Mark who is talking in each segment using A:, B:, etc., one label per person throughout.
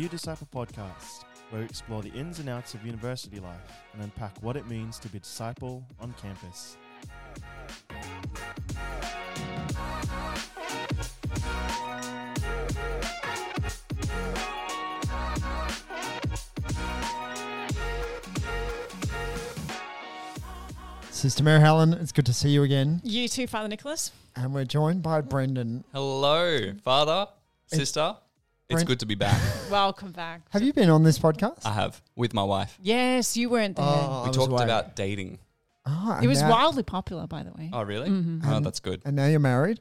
A: You Disciple podcast, where we explore the ins and outs of university life and unpack what it means to be a disciple on campus.
B: Sister Mary Helen, it's good to see you again.
C: You too, Father Nicholas.
B: And we're joined by Brendan.
D: Hello, father, sister. It's
B: Brent-
D: good to be back.
C: Welcome back.
B: Have you been on this podcast?
D: I have with my wife.
C: Yes, you weren't there.
B: Oh,
D: We
B: was
D: talked about dating.
B: Ah,
C: it was
B: now-
C: wildly popular, by the way.
D: Oh, really?
C: Mhm.
D: Oh,
B: And-
D: that's good.
B: And now you're married,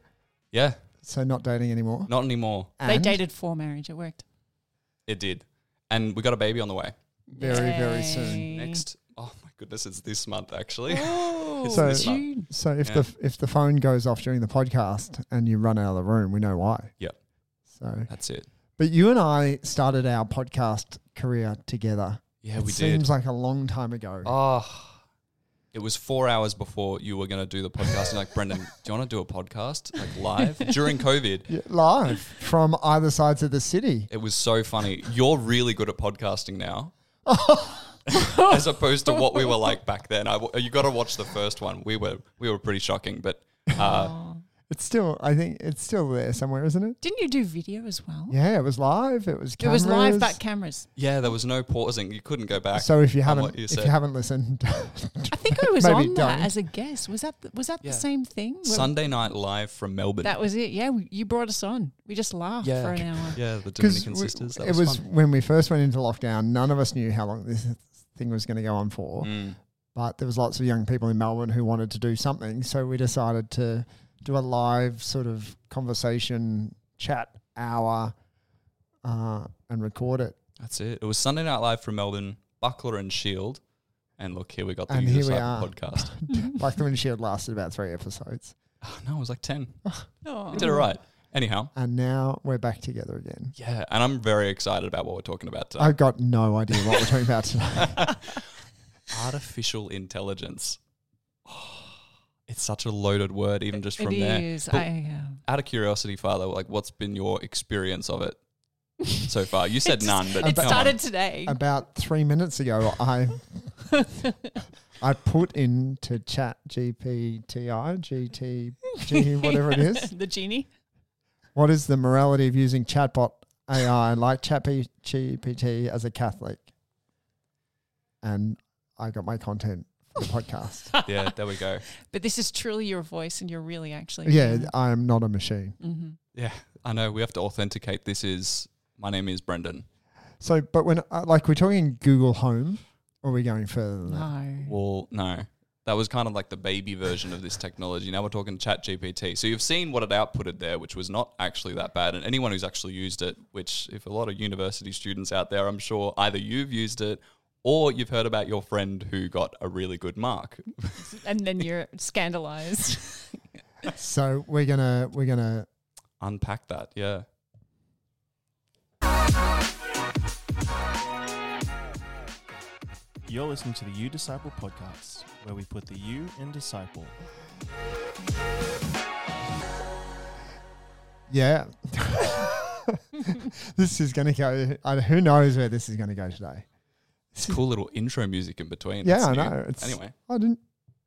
D: Yeah,
B: so not dating anymore.
D: not anymore.
C: They dated for marriage. It worked.
D: It did, and we got a baby on the way
B: very, very soon.
D: Next. Oh my goodness, it's this month actually.
C: Oh,
D: It's
B: So-
D: this month.
C: June.
B: So if
D: Yeah.
B: the if the phone goes off during the podcast and you run out of the room, we know why.
D: Yep.
B: So,
D: That's it.
B: But you and I started our podcast career together.
D: Yeah,
B: it
D: we
B: seems
D: did.
B: Seems like a long time ago.
D: Oh, it was four hours before you were going to do the podcast. And like, Brendan, do you want to do a podcast like live during COVID?
B: Yeah, live from either sides of the city.
D: It was so funny. You're really good at podcasting now. As opposed to what we were like back then. I, you got to watch the first one. We were we were pretty shocking, but uh,
C: Oh.
B: It's still, I think it's still there somewhere, isn't it?
C: Didn't you do video as well?
B: Yeah, it was live. It was
C: It was live
B: cameras.
C: back cameras.
D: yeah, there was no pausing. You couldn't go back.
B: So if you haven't,
D: you
B: if
D: said.
B: you haven't listened,
C: I think I was on that
B: don't.
C: as a guest. Was that was that
D: Yeah.
C: the same thing? Where-
D: Sunday night live from Melbourne.
C: That was it. Yeah, we- you brought us on. We just laughed
D: Yeah.
C: for an hour.
D: yeah, the
B: because
D: Dominican sisters. That
B: it
D: was,
B: was
D: fun.
B: when we first went into lockdown. None of us knew how long this thing was going to go on for,
D: Mm.
B: but there was lots of young people in Melbourne who wanted to do something. So we decided to do a live sort of conversation chat hour uh, and record it.
D: That's it. It was Sunday night live from Melbourne, Buckler and Shield. And look, here we got the
B: And
D: You
B: here we are.
D: podcast.
B: like the Windshield lasted about three episodes,
D: Oh, no, it was like 10.
C: Oh.
D: We did it right. Anyhow,
B: and now we're back together again.
D: yeah, and I'm very excited about what we're talking about today.
B: I've got no idea what we're talking about today.
D: Artificial intelligence. it's such a loaded word, even just from
C: It
D: there.
C: is.
D: But
C: I, uh,
D: out of curiosity, Father, like what's been your experience of it so far? You said
C: It's-
D: none, but
C: it
D: come on.
C: started today.
B: about three minutes ago, I I put into Chat GPTI, GT, G, whatever it is.
C: the genie.
B: What is the morality of using chatbot AI like ChatGPT as a Catholic? And I got my content for the podcast.
D: yeah, there we go.
C: But this is truly your voice, and you're really actually.
B: yeah, I am not a machine.
C: hmm
D: Yeah, I know. We have to authenticate. This is my name is Brendan.
B: So, but when uh, like we're talking Google Home, or are we going further than that?
C: No.
D: Well, no. That was kind of like the baby version of this technology. Now we're talking Chat GPT. So you've seen what it outputted there, which was not actually that bad. And anyone who's actually used it, which if a lot of university students out there, I'm sure either you've used it or you've heard about your friend who got a really good mark.
C: And then you're scandalized.
B: So we're gonna we're gonna
D: Unpack that, yeah.
A: You're listening to the You Disciple podcast, where we put the you in disciple.
B: yeah. this is gonna go. I, who knows where this is gonna go today?
D: It's cool little intro music in between.
B: Yeah,
D: It's
B: I
D: new.
B: know. It's,
D: Anyway,
B: I didn't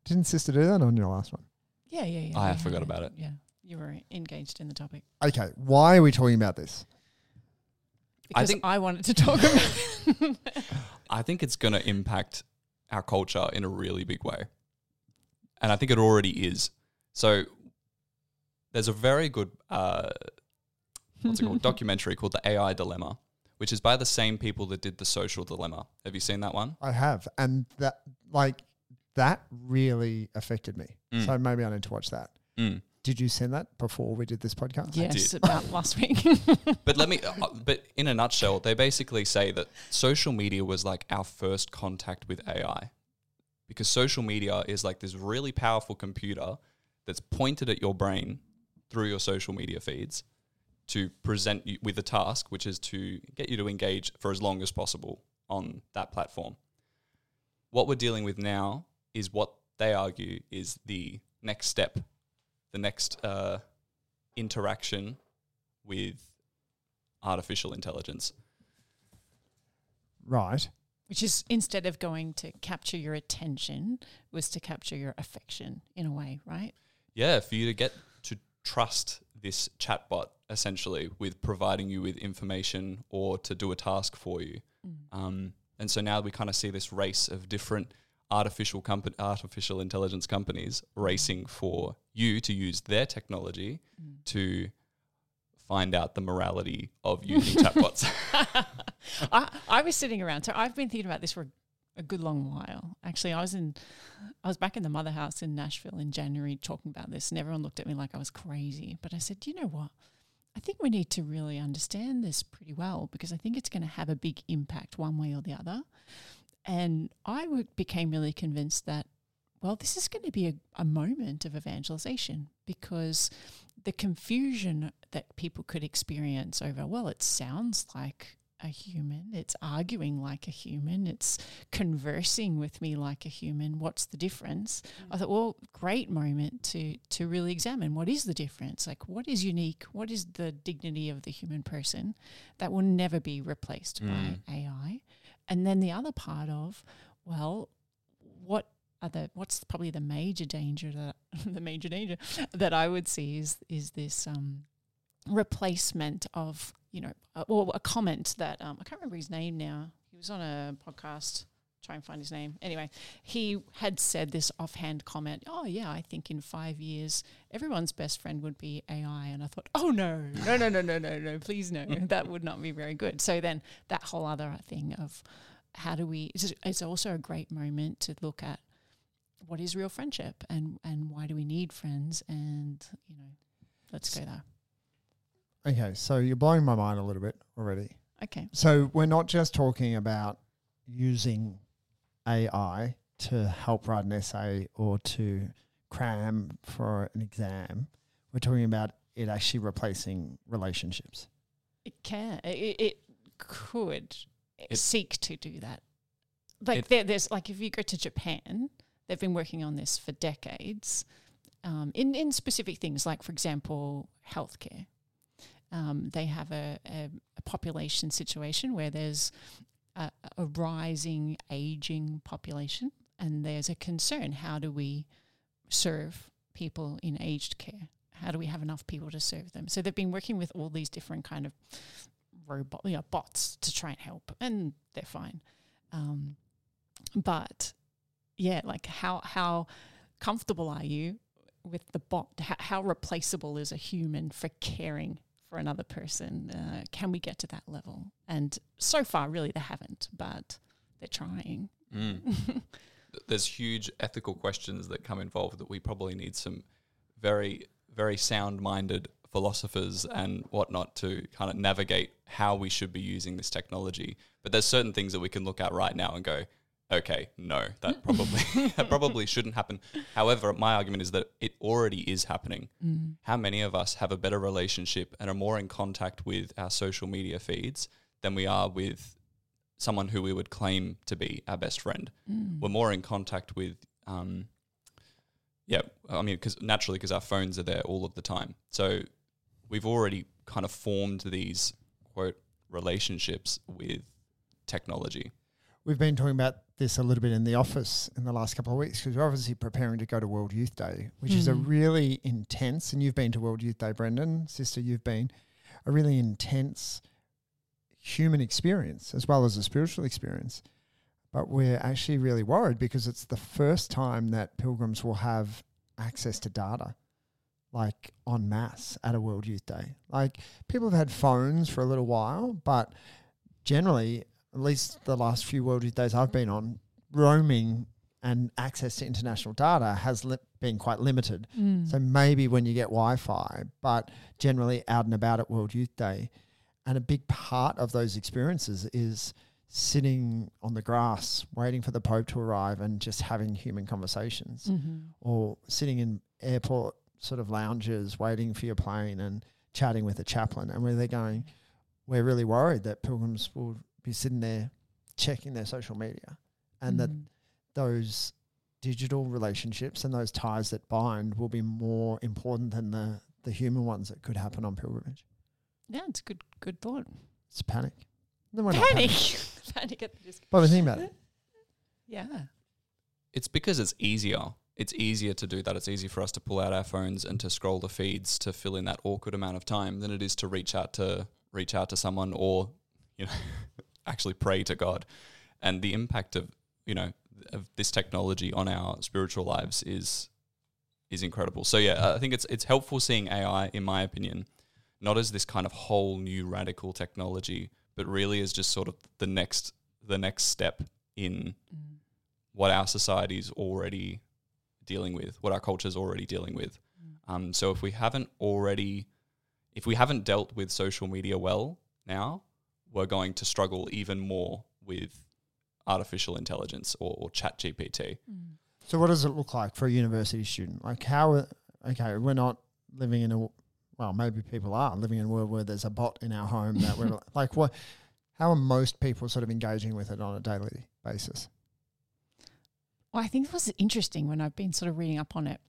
B: didn't sister do that on your last one.
C: yeah, yeah, yeah.
D: I
C: yeah,
D: forgot
C: yeah,
D: about it.
C: Yeah, you were engaged in the topic
B: Okay, why are we talking about this?
C: because I,
D: think-
C: wanted to talk about.
D: I think it's going to impact our culture in a really big way. And I think it already is. So there's a very good, uh, what's it called, documentary called The AI Dilemma, which is by the same people that did The Social Dilemma. Have you seen that one?
B: I have, and that like that really affected me.
D: Mm.
B: So maybe I need to watch that.
D: Mm.
B: Did you send that before we did this podcast?
C: yes, about last week.
D: But let me, uh, but in a nutshell, they basically say that social media was like our first contact with AI. Because social media is like this really powerful computer that's pointed at your brain through your social media feeds to present you with a task, which is to get you to engage for as long as possible on that platform. What we're dealing with now is what they argue is the next step, the next uh, interaction with artificial intelligence.
B: Right.
C: which is instead of going to capture your attention, was to capture your affection in a way, right?
D: Yeah, for you to get to trust this chatbot essentially with providing you with information or to do a task for you. Um, and so now we kind of see this race of different artificial compa- artificial intelligence companies racing for you to use their technology to find out the morality of using chatbots.
C: I, I was sitting around. So I've been thinking about this for a good long while. Actually, I was in, I was back in the mother house in Nashville in January talking about this, and everyone looked at me like I was crazy. But I said, Do you know what? I think we need to really understand this pretty well because I think it's going to have a big impact one way or the other. And I became really convinced that, well, this is going to be a, a moment of evangelization because the confusion that people could experience over, well, it sounds like a human, it's arguing like a human, it's conversing with me like a human. What's the difference? I thought, well, great moment to to really examine what is the difference? Like what is unique? What is the dignity of the human person that will never be replaced by AI? And then the other part of, well, what are the what's probably the major danger that the major danger that I would see is is this um, replacement of you know uh, or a comment that um, I can't remember his name now. He was on a podcast. Try and find his name. Anyway, he had said this offhand comment. Oh yeah, I think in five years everyone's best friend would be AI. And I thought, oh no, no, no, no, no, no, no, please no, that would not be very good. So then that whole other thing of how do we? It's, it's also a great moment to look at what is real friendship and and why do we need friends and you know let's go there
B: Okay, so you're blowing my mind a little bit already.
C: okay
B: So we're not just talking about using AI to help write an essay or to cram for an exam. We're talking about it actually replacing relationships.
C: it can it, it could
D: It-
C: seek to do that like
D: It-
C: there, there's like if you go to japan they've been working on this for decades um, in in specific things like for example healthcare um, they have a, a, a population situation where there's a, a rising aging population and there's a concern how do we serve people in aged care? How do we have enough people to serve them? So they've been working with all these different kind of robot you know, bots to try and help and they're fine. Um, but yeah like how how comfortable are you with the bot? How, how replaceable is a human for caring for another person uh, can we get to that level and so far really they haven't but they're trying
D: Mm. There's huge ethical questions that come involved that we probably need some very, very sound minded philosophers and whatnot to kind of navigate how we should be using this technology. But there's certain things that we can look at right now and go, okay, no, that probably that probably shouldn't happen. However, my argument is that it already is happening. How many of us have a better relationship and are more in contact with our social media feeds than we are with someone who we would claim to be our best friend? We're more in contact with, um, yeah, I mean, because naturally, because our phones are there all of the time. So we've already kind of formed these quote relationships with technology.
B: We've been talking about this a little bit in the office in the last couple of weeks because we're obviously preparing to go to World Youth Day, which is a
C: Mm.
B: really intense, and you've been to World Youth Day, Brendan, sister, you've been a really intense human experience as well as a spiritual experience. But we're actually really worried because it's the first time that pilgrims will have access to data like en masse at a World Youth Day. Like people have had phones for a little while, but generally, at least the last few World Youth Days I've been on, roaming and access to international data has li- been quite limited. So maybe when you get Wi Fi, but generally out and about at World Youth Day. And a big part of those experiences is sitting on the grass waiting for the Pope to arrive and just having human conversations,
C: Mm-hmm.
B: or sitting in airport sort of lounges waiting for your plane and chatting with a chaplain. And where they're going, we're really worried that pilgrims will be sitting there checking their social media and that
C: Mm.
B: those digital relationships and those ties that bind will be more important than the, the human ones that could happen on pilgrimage.
C: yeah it's a good good thought
B: It's panic. No, we're
C: panic Panic at the Disco.
B: But think about it.
C: Yeah.
D: It's because it's easier. It's easier to do that. It's easier for us to pull out our phones and to scroll the feeds to fill in that awkward amount of time than it is to reach out to reach out to someone or, you know, actually pray to God. And the impact of, you know, of this technology on our spiritual lives is is incredible. So yeah, I think it's it's helpful seeing AI in my opinion, not as this kind of whole new radical technology, but really as just sort of the next the next step in
C: Mm.
D: what our society is already dealing with, what our culture is already dealing with. Um, so if we haven't already, if we haven't dealt with social media well now, we're going to struggle even more with artificial intelligence or, or chat GPT.
C: Mm.
B: So, what does it look like for a university student? Like, how? Okay, we're not living in a. Well, maybe people are living in a world where there's a bot in our home that we're like. What? How are most people sort of engaging with it on a daily basis?
C: Well, I think it was interesting when I've been sort of reading up on it.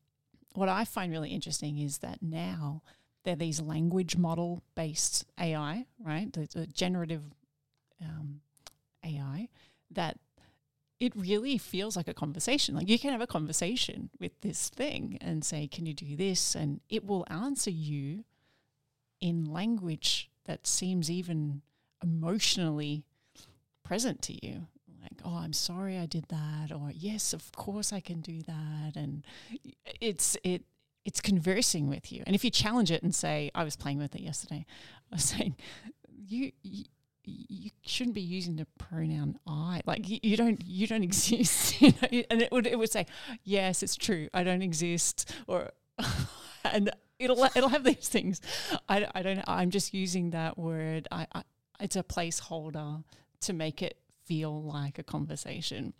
C: What I find really interesting is that now there are these language model based AI, right? The, the generative um, AI that it really feels like a conversation. Like you can have a conversation with this thing and say, Can you do this? And it will answer you in language that seems even emotionally present to you like oh i'm sorry i did that or yes of course i can do that and it's it it's conversing with you and if you challenge it and say i was playing with it yesterday i was saying you, you you shouldn't be using the pronoun I. Like you, you don't you don't exist. You know? And it would it would say, Yes, it's true, I don't exist or and it'll it'll have these things. I, I don't I'm just using that word. I, I it's a placeholder to make it feel like a conversation.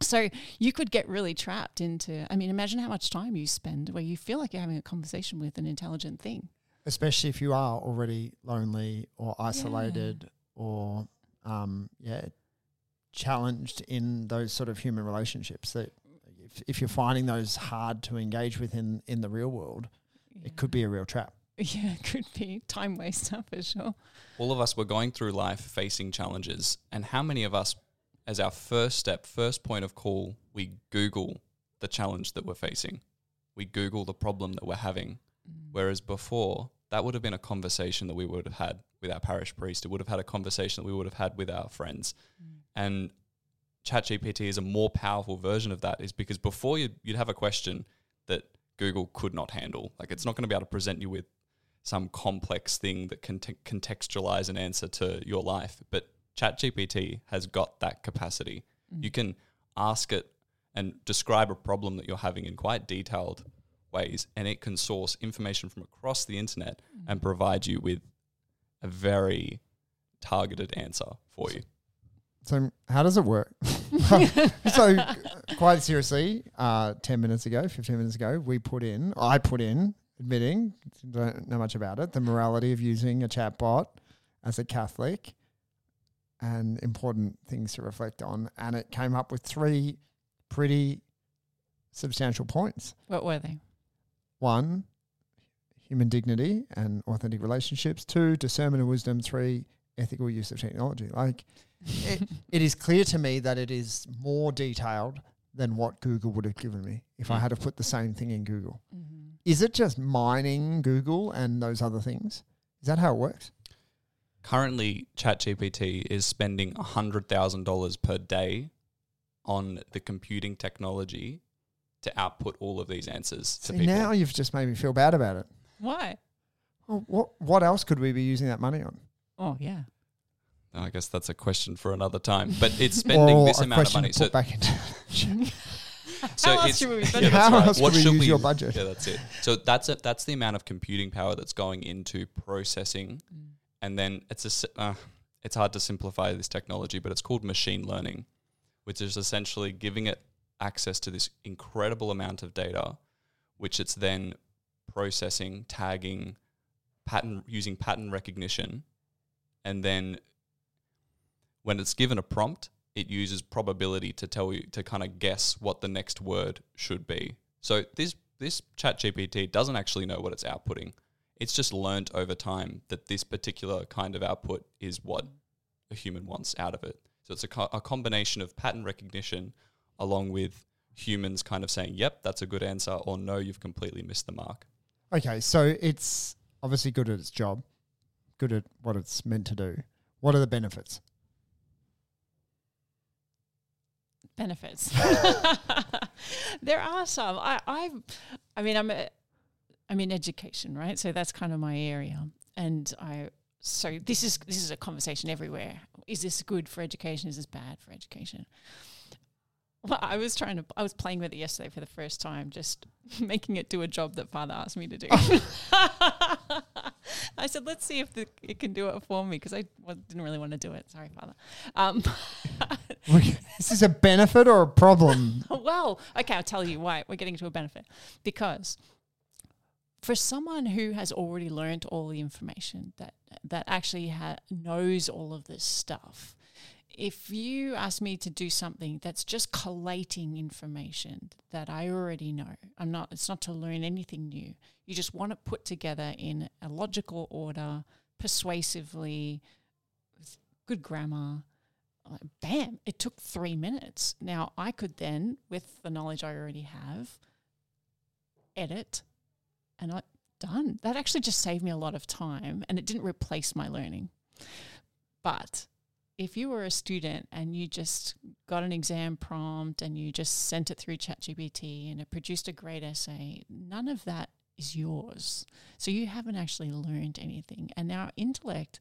C: So you could get really trapped into I mean, imagine how much time you spend where you feel like you're having a conversation with an intelligent thing.
B: Especially if you are already lonely or isolated or um, yeah, challenged in those sort of human relationships. That if, if you're finding those hard to engage with in in the real world, it could be a real trap.
C: Yeah, it could be time waster for sure.
D: All of us were going through life facing challenges. And how many of us, as our first step, first point of call, we Google the challenge that we're facing? We Google the problem that we're having. Mm. Whereas before, that would have been a conversation that we would have had with our parish priest. It would have had a conversation that we would have had with our friends. Mm. And ChatGPT is a more powerful version of that, is because before you'd, you'd have a question that Google could not handle. Like it's not going to be able to present you with some complex thing that can t- contextualize an answer to your life. But ChatGPT has got that capacity. You can ask it and describe a problem that you're having in quite detailed ways, and it can source information from across the internet and provide you with a very targeted answer for you.
B: So how does it work? so quite seriously, uh, ten minutes ago, fifteen minutes ago, we put in, I put in, admitting don't know much about it, the morality of using a chatbot as a Catholic, and important things to reflect on, and it came up with three pretty substantial points.
C: What were they?
B: One, human dignity and authentic relationships. Two, discernment and wisdom. Three, ethical use of technology. Like, it, it is clear to me that it is more detailed than what Google would have given me if I
D: Mm.
B: had to put the same thing in Google.
C: Mm-hmm.
B: Is it just mining Google and those other things? Is that how it works?
D: Currently, ChatGPT is spending $100,000 per day on the computing technology to output all of these answers to
B: See,
D: people.
B: now you've just made me feel bad about it.
C: Why?
B: Well, what what else could we be using that money on?
C: Oh yeah.
D: I guess that's a question for another time. But it's spending
B: or
D: this
B: a
D: amount of
B: question
D: money.
B: put
D: So,
B: back into
D: so
C: How else
D: it's-
C: should we be
D: yeah, that's
B: How
D: right.
B: else
D: What
B: could we
D: should
B: use your budget?
D: Yeah, that's it. So that's it. That's the amount of computing power that's going into processing,
C: Mm.
D: And then it's a. Uh, it's hard to simplify this technology, but it's called machine learning, which is essentially giving it access to this incredible amount of data, which it's then processing, tagging, pattern using pattern recognition, and then when it's given a prompt, it uses probability to tell you to kind of guess what the next word should be. So this this chat GPT doesn't actually know what it's outputting. It's just learned over time that this particular kind of output is what a human wants out of it. So it's a, co- a combination of pattern recognition along with humans kind of saying, "Yep, that's a good answer," or "No, you've completely missed the mark."
B: Okay, so it's obviously good at its job, good at what it's meant to do. What are the benefits?
C: benefits. there are some. I, I, I mean, I'm, a, I'm in education, right? So that's kind of my area, and I. So this is this is a conversation everywhere. Is this good for education? Is this bad for education? Well, I was trying to. I was playing with it yesterday for the first time, just making it do a job that Father asked me to do. I said, "Let's see if the, it can do it for me," because I didn't really want to do it. Sorry, Father. Um,
B: this Is a benefit or a problem?
C: well, okay, I'll tell you why we're getting to a benefit. Because for someone who has already learned all the information that that actually ha- knows all of this stuff, if you ask me to do something that's just collating information that I already know, I'm not. It's not to learn anything new. You just want it put together in a logical order, persuasively, with good grammar, bam, it took three minutes. Now I could then, with the knowledge I already have, edit and I done. That actually just saved me a lot of time and it didn't replace my learning. But if you were a student and you just got an exam prompt and you just sent it through ChatGPT and it produced a great essay, none of that is yours. So you haven't actually learned anything. And our intellect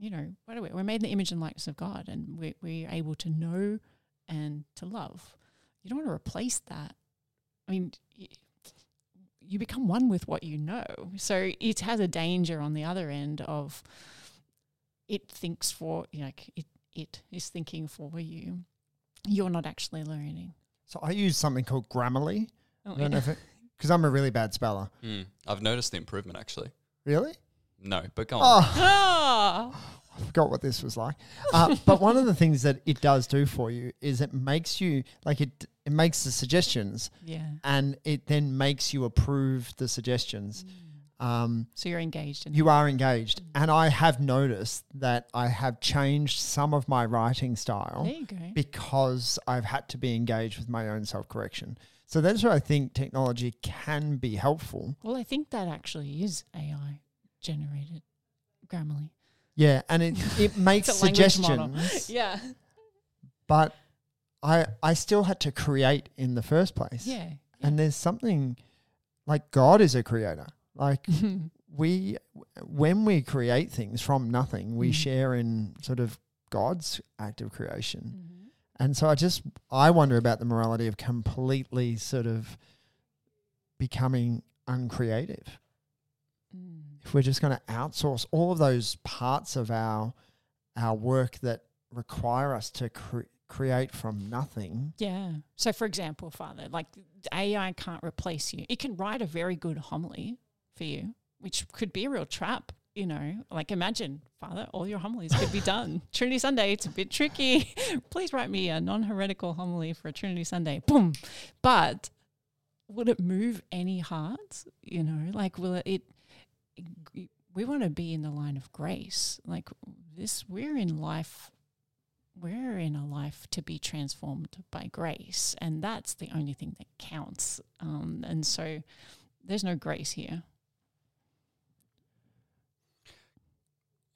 C: you know, what are we? We're made in the image and likeness of God, and we, we're able to know and to love. You don't want to replace that. I mean, you become one with what you know. So it has a danger on the other end of it thinks for, you know, like it, it is thinking for you. You're not actually learning.
B: So I use something called Grammarly.
C: Oh,
B: I don't know if it because I'm a really bad speller.
D: Hmm. I've noticed the improvement actually.
B: Really?
D: No, but go on.
B: Oh,
C: Ah,
B: I forgot what this was like. Uh, but one of the things that it does do for you is it makes you like it. It makes the suggestions,
C: yeah.
B: and it then makes you approve the suggestions. Um,
C: So you're engaged in
B: you are engaged, and I have noticed that I have changed some of my writing style
C: There you go.
B: because I've had to be engaged with my own self correction. So that's where I think technology can be helpful.
C: Well, I think that actually is AI generated Grammarly.
B: Yeah, and it, it makes suggestions,
C: Yeah.
B: but I I still had to create in the first place.
C: Yeah.
B: And there's something like God is a creator. Like we when we create things from nothing, we
C: Mhm.
B: share in sort of God's act of creation.
C: Mhm.
B: And so I just I wonder about the morality of completely sort of becoming uncreative.
C: Mm.
B: If we're just going to outsource all of those parts of our our work that require us to cre- create from nothing.
C: Yeah. So, for example, Father, like AI can't replace you. It can write a very good homily for you, which could be a real trap. You know, like imagine, Father, all your homilies could be done. Trinity Sunday, it's a bit tricky. Please write me a non heretical homily for Trinity Sunday. Boom. But would it move any hearts? You know, like will it, it we want to be in the line of grace. Like this, we're in life we're in a life to be transformed by grace, and that's the only thing that counts. Um, and so, there's no grace here.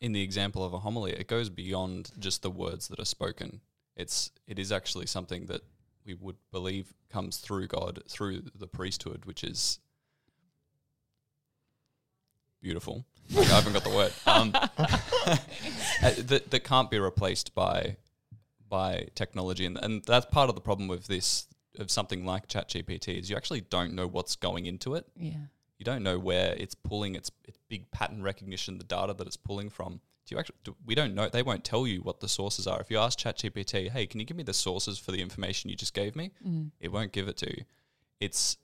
D: in the example of a homily, it goes beyond just the words that are spoken. It's it is actually something that we would believe comes through God through the priesthood, which is beautiful. Like, I haven't got the word. Um, uh, that that can't be replaced by by technology, and and that's part of the problem with this of something like ChatGPT is you actually don't know what's going into it
C: Yeah.
D: you don't know where it's pulling its, its big pattern recognition, the data that it's pulling from. Do you actually? Do, we don't know. They won't tell you what the sources are. If you ask ChatGPT, "Hey, can you give me the sources for the information you just gave me?"
C: Mm.
D: It won't give it to you. It's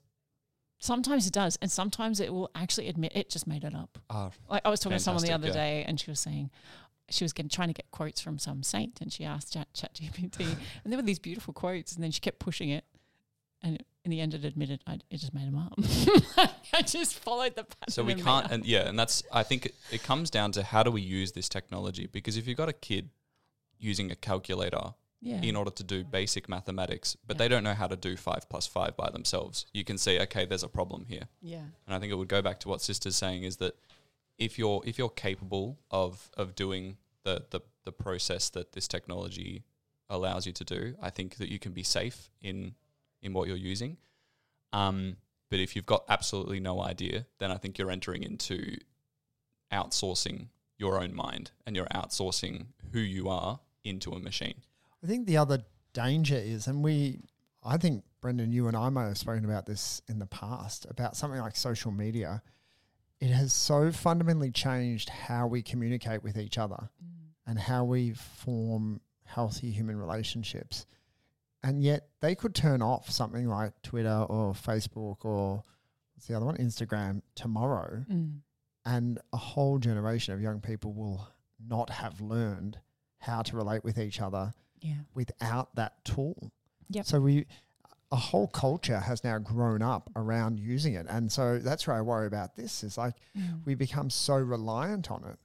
C: Sometimes it does, and sometimes it will actually admit it just made it up.
D: ah,
C: Like I was talking to someone the other
D: yeah.
C: day, and she was saying she was getting, trying to get quotes from some saint, and she asked Chat ChatGPT, and there were these beautiful quotes, and then she kept pushing it, and in the end, it admitted I, it just made them up. I just followed the pattern.
D: so we
C: and
D: can't. And yeah, and that's. I think it, it comes down to how do we use this technology? Because if you've got a kid, using a calculator
C: Yeah.
D: in order to do basic mathematics, but
C: Yeah.
D: they don't know how to do five plus five by themselves. You can see, okay, there's a problem here.
C: yeah.
D: And I think it would go back to what sister's saying is that if you're if you're capable of of doing the the, the process that this technology allows you to do, I think that you can be safe in in what you're using. Um, but if you've got absolutely no idea, then I think you're entering into outsourcing your own mind and you're outsourcing who you are into a machine.
B: I think the other danger is, and we, I think Brendan, you and I might have spoken about this in the past about something like social media. It has so fundamentally changed how we communicate with each other and how we form healthy human relationships. And yet they could turn off something like Twitter or Facebook or what's the other one? Instagram tomorrow.
C: Mm.
B: And a whole generation of young people will not have learned how to relate with each other
C: Yeah.
B: without that tool.
C: Yep.
B: So we a whole culture has now grown up around using it. And so that's where I worry about this is like
C: Mm.
B: we become so reliant on it.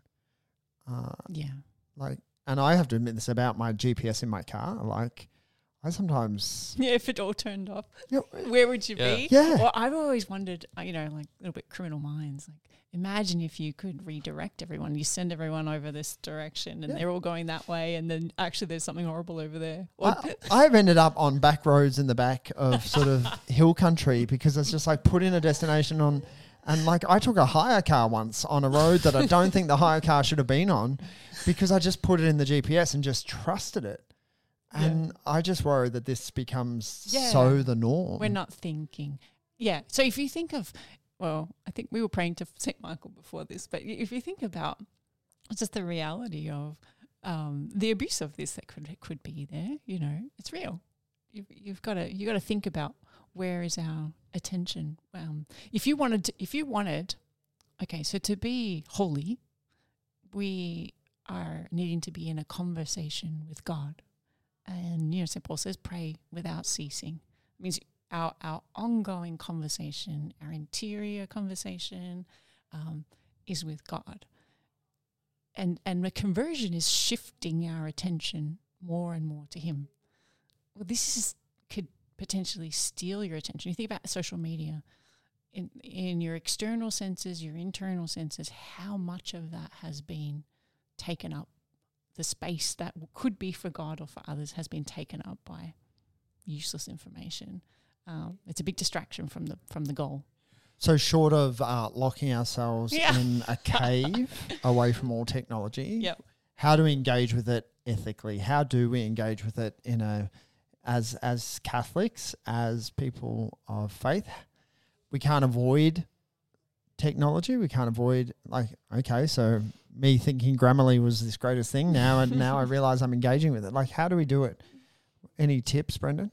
B: Uh,
C: Yeah.
B: like and I have to admit this about my GPS in my car. Like I sometimes
C: Yeah, if it all turned off,
B: Yeah.
C: where would you
D: Yeah.
C: be?
B: Yeah.
C: Well, I've always wondered, uh, you know, like a little bit criminal minds. Like, imagine if you could redirect everyone. You send everyone over this direction, and
B: Yeah.
C: they're all going that way, and then actually there's something horrible over there.
B: I, I've ended up on back roads in the back of sort of hill country because it's just like put in a destination on and like I took a hire car once on a road that I don't think the hire car should have been on because I just put it in the GPS and just trusted it. And I just worry that this becomes
C: Yeah.
B: so the norm.
C: we're not thinking. Yeah. So if you think of, well, I think we were praying to St. Michael before this, but if you think about just the reality of um, the abuse of this that could could be there, you know, it's real. You've, you've got to you got to think about where is our attention. Um, if you wanted, to, if you wanted, okay, so to be holy, we are needing to be in a conversation with God, and you know, St. Paul says, pray without ceasing. It means our our ongoing conversation, our interior conversation, um, is with God. And and the conversion is shifting our attention more and more to Him. Well, this is could potentially steal your attention. You think about social media. In, in your external senses, your internal senses, how much of that has been taken up? The space that could be for God or for others has been taken up by useless information. Um, it's a big distraction from the from the goal.
B: so short of uh, locking ourselves
C: Yeah.
B: in a cave away from all technology,
C: Yep.
B: how do we engage with it ethically? How do we engage with it in a as as Catholics, as people of faith? We can't avoid technology. We can't avoid like okay, so me thinking Grammarly was this greatest thing now, and now I realize I'm engaging with it. Like, how do we do it? Any tips, Brendan?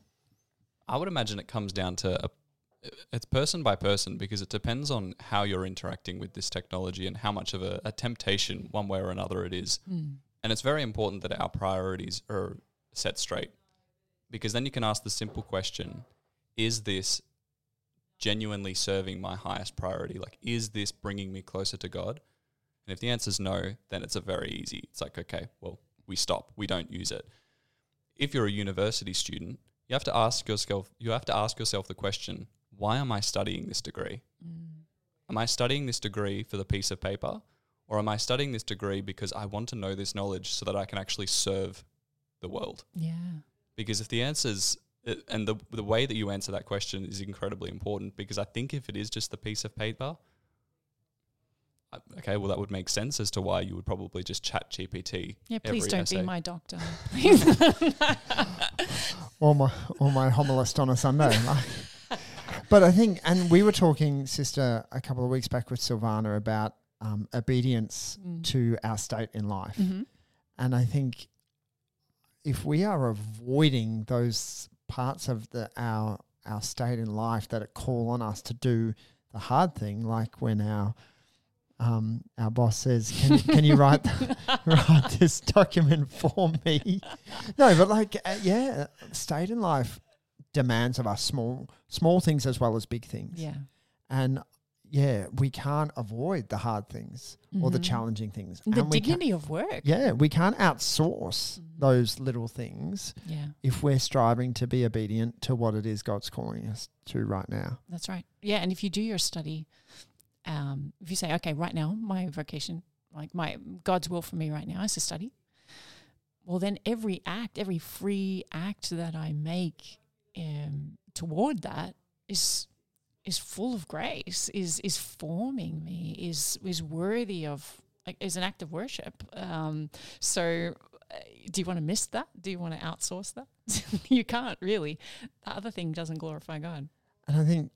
D: I would imagine it comes down to a, it's person by person because it depends on how you're interacting with this technology and how much of a, a temptation, one way or another, it is.
C: Mm.
D: And it's very important that our priorities are set straight because then you can ask the simple question Is this genuinely serving my highest priority? Like, is this bringing me closer to God? And if the answer is no, then it's a very easy. It's like, okay, well, we stop, we don't use it. If you're a university student, you have to ask yourself you have to ask yourself the question, why am I studying this degree?
C: Mm.
D: Am I studying this degree for the piece of paper? Or am I studying this degree because I want to know this knowledge so that I can actually serve the world?
C: Yeah.
D: Because if the answers, uh, and the, the way that you answer that question is incredibly important because I think if it is just the piece of paper, okay, well, that would make sense as to why you would probably just chat GPT.
C: Yeah, please
D: every
C: don't
D: essay.
C: be my doctor. Please.
B: or my or my homilist on a Sunday. but I think, and we were talking, sister, a couple of weeks back with Silvana about um, obedience
C: Mm.
B: to our state in life,
C: Mhm.
B: and I think if we are avoiding those parts of the our our state in life that call on us to do the hard thing, like when our um, our boss says, "Can, can you write write this document for me?" No, but like, uh, yeah, state in life demands of us small small things as well as big things.
C: Yeah.
B: And yeah, we can't avoid the hard things or the
C: Mhm.
B: challenging things.
C: The
B: And we can't-
C: dignity of work.
B: yeah, we can't outsource
C: Mhm.
B: those little things
C: Yeah,
B: if we're striving to be obedient to what it is God's calling us to right now.
C: that's right. Yeah, and if you do your study, um, if you say, okay, right now my vocation, like my God's will for me right now is to study. Well, then every act, every free act that I make um, toward that is is full of grace, is is forming me, is is worthy of like is an act of worship. Um, so, uh, do you want to miss that? Do you want to outsource that? you can't really. The other thing doesn't glorify God.
B: And I think,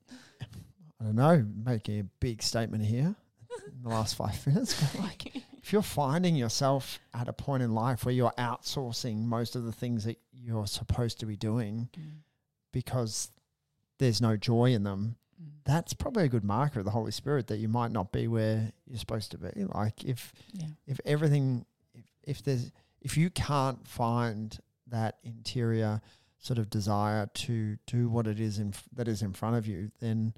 B: I don't know, making a big statement here in the last five minutes, but like if you're finding yourself at a point in life where you're outsourcing most of the things that you're supposed to be doing because there's no joy in them, that's probably a good marker of the Holy Spirit that you might not be where you're supposed to be. Like if
C: Yeah.
B: if everything if, if there's if you can't find that interior sort of desire to do what it is in that is in front of you, then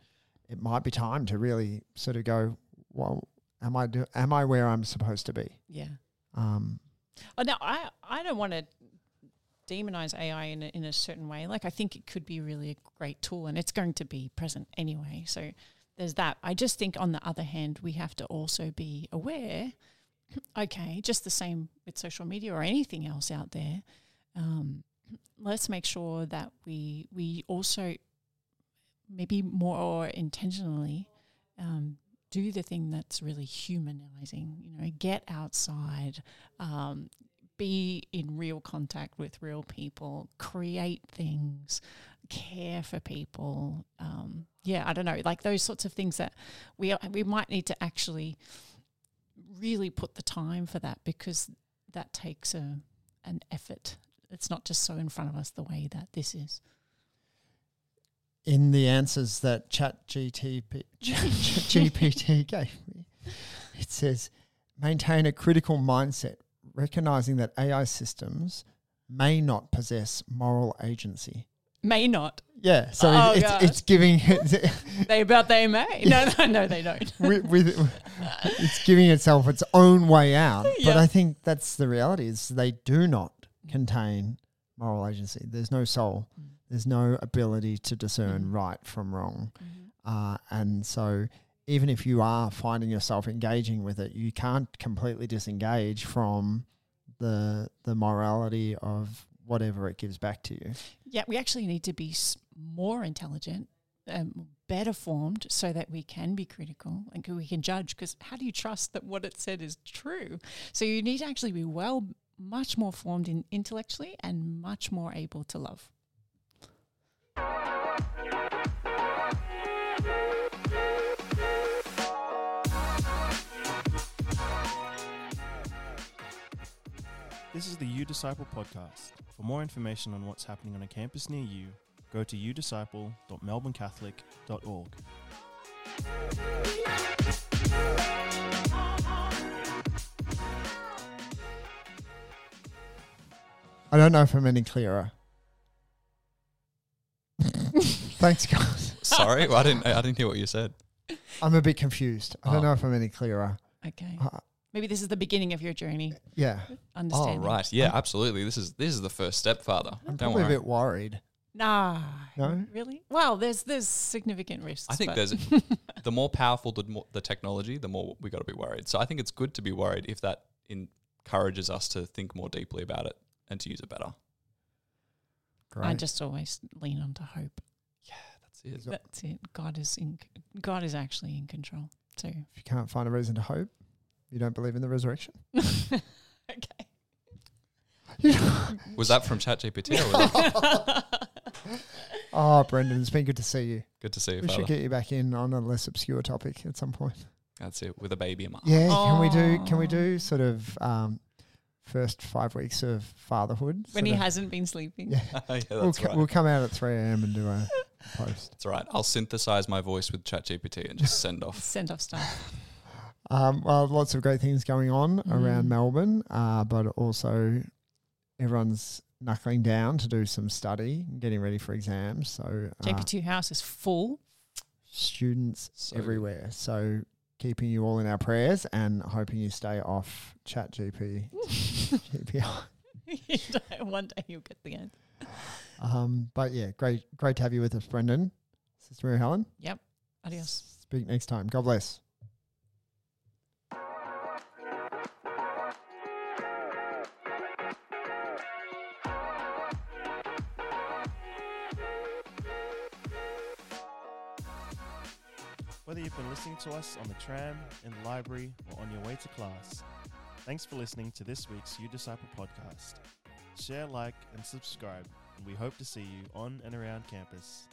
B: it might be time to really sort of go, well, am I do, am I where I'm supposed to be?
C: Yeah.
B: Um,
C: Oh, no, I I don't want to demonize AI in a, in a certain way. Like I think it could be really a great tool, and it's going to be present anyway. So there's that. I just think on the other hand, we have to also be aware. Okay, just the same with social media or anything else out there. Um, let's make sure that we we also maybe more intentionally um, do the thing that's really humanizing. You know, get outside, um, be in real contact with real people, create things, care for people. Um, yeah, I don't know, like those sorts of things that we we might need to actually really put the time for that because that takes a an effort. It's not just so in front of us the way that this is.
B: in the answers that Chat GTP, GPT gave me, it says maintain a critical mindset, recognizing that AI systems may not possess moral agency.
C: May not.
B: Yeah, so
C: Oh,
B: it's, it's, it's giving
C: They about they may. No, no, no, they don't.
B: with, with it's giving itself its own way out. But I think that's the reality is they do not contain moral agency. There's no soul. There's no ability to discern
C: Mhm.
B: right from wrong.
C: Mm-hmm.
B: Uh, and so even if you are finding yourself engaging with it, you can't completely disengage from the the morality of whatever it gives back to you.
C: Yeah, we actually need to be more intelligent, um, better formed, so that we can be critical and we can judge. Because how do you trust that what it said is true? So you need to actually be well, much more formed in intellectually and much more able to love.
A: This is the You Disciple podcast. For more information on what's happening on a campus near you, go to udisciple.melbournecatholic.org.
B: I don't know if I'm any clearer. Thanks, guys.
D: Sorry, I didn't. I didn't hear what you said.
B: I'm a bit confused. I don't
D: Oh.
B: know if I'm any clearer.
C: Okay.
B: Uh,
C: Maybe this is the beginning of your journey.
B: yeah,
D: Oh
C: Understanding.
D: right, yeah, absolutely. This is this is the first step, Father.
B: I'm
D: Don't
B: probably
D: worry.
B: a bit worried.
C: Nah.
B: No?
C: Really? Well, there's there's significant risks.
D: I think
C: but-
D: there's the more powerful the more the technology, the more we got to be worried. So I think it's good to be worried if that encourages us to think more deeply about it and to use it better.
B: Great.
C: I just always lean onto hope.
D: Yeah, that's it.
C: That's it. God is in. God is actually in control. So
B: if you can't find a reason to hope, you don't believe in the resurrection.
C: okay.
D: Was that from ChatGPT? Or was that
B: oh, Brendan, it's been good to see you.
D: good to see you,
B: We
D: Father?
B: should get you back in on a less obscure topic at some point.
D: That's it. With a baby in my
B: Yeah, can we do? Can we do sort of um, first five weeks of fatherhood?
C: when he
B: of-
C: hasn't been sleeping.
B: Yeah.
D: yeah, that's
B: we'll, co-
D: right.
B: we'll come out at three a.m. and do a post.
D: That's right. I'll synthesize my voice with ChatGPT and just send off.
C: Send off stuff.
B: Um, well, lots of great things going on around
C: Mm.
B: Melbourne, uh, but also everyone's knuckling down to do some study, and getting ready for exams. So uh,
C: JP2 house is full.
B: students
D: So
B: everywhere. So keeping you all in our prayers and hoping you stay off Chat GP. GPI.
C: One day you'll get the end.
B: Um, but yeah, great, great to have you with us, Brendan. Sister Mary Helen.
C: Yep. Adios.
B: Speak next time. God bless.
A: Whether you've been listening to us on the tram, in the library, or on your way to class, thanks for listening to this week's You Disciple podcast. Share, like, and subscribe, and we hope to see you on and around campus.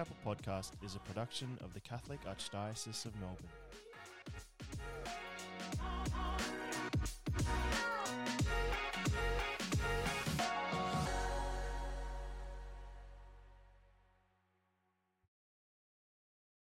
A: Disciple podcast is a production of the Catholic Archdiocese of Melbourne.